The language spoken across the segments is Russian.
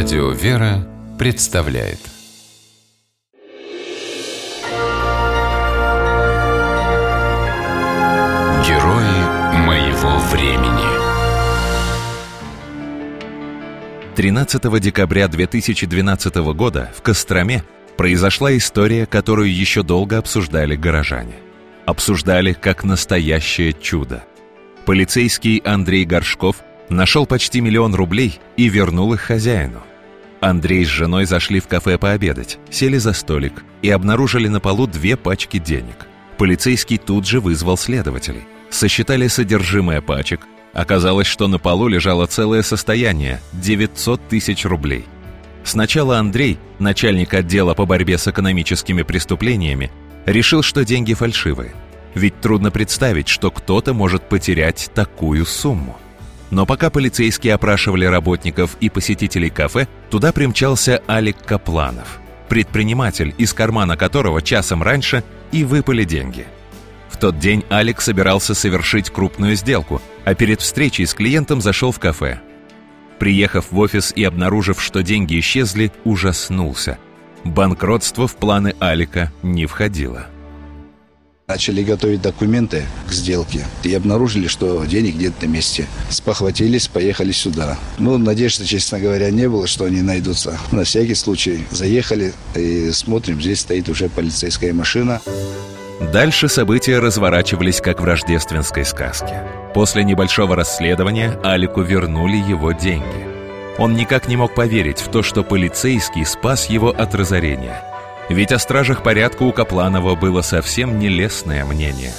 Радио «Вера» представляет Герои моего времени 13 декабря 2012 года в Костроме произошла история, которую еще долго обсуждали горожане. Обсуждали как настоящее чудо. Полицейский Андрей Горшков нашел почти миллион рублей и вернул их хозяину. Андрей с женой зашли в кафе пообедать, сели за столик и обнаружили на полу две пачки денег. Полицейский тут же вызвал следователей. Сосчитали содержимое пачек. Оказалось, что на полу лежало целое состояние – 900 тысяч рублей. Сначала Андрей, начальник отдела по борьбе с экономическими преступлениями, решил, что деньги фальшивые. Ведь трудно представить, что кто-то может потерять такую сумму. Но пока полицейские опрашивали работников и посетителей кафе, туда примчался Алик Капланов, предприниматель, из кармана которого часом раньше и выпали деньги. В тот день Алик собирался совершить крупную сделку, а перед встречей с клиентом зашел в кафе. Приехав в офис и обнаружив, что деньги исчезли, ужаснулся. Банкротство в планы Алика не входило. Начали готовить документы к сделке и обнаружили, что денег нет на месте. Спохватились, поехали сюда. Ну, надежды, честно говоря, не было, что они найдутся. На всякий случай заехали и смотрим, здесь стоит уже полицейская машина. Дальше события разворачивались как в рождественской сказке. После небольшого расследования Алику вернули его деньги. Он никак не мог поверить в то, что полицейский спас его от разорения – ведь о стражах порядка у Капланова было совсем нелестное мнение.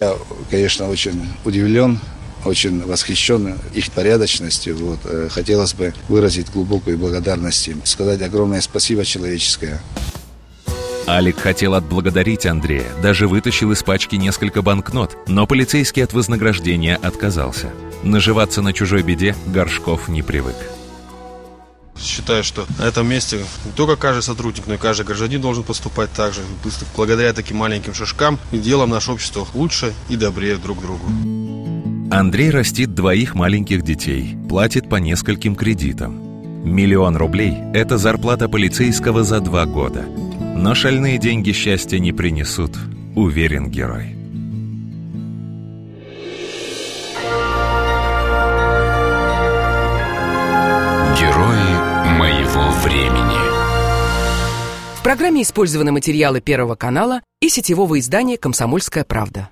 Я, конечно, очень удивлен, очень восхищен их порядочностью. Вот. Э, хотелось бы выразить глубокую благодарность им, сказать огромное спасибо человеческое. Алик хотел отблагодарить Андрея, даже вытащил из пачки несколько банкнот, но полицейский от вознаграждения отказался. Наживаться на чужой беде Горшков не привык. Считаю, что на этом месте не только каждый сотрудник, но и каждый гражданин должен поступать так же. Благодаря таким маленьким шажкам и делаем наше общество лучше и добрее друг другу. Андрей растит двоих маленьких детей, платит по нескольким кредитам. Миллион рублей – это зарплата полицейского за два года. Но шальные деньги счастья не принесут, уверен герой. В программе использованы материалы Первого канала и сетевого издания «Комсомольская правда».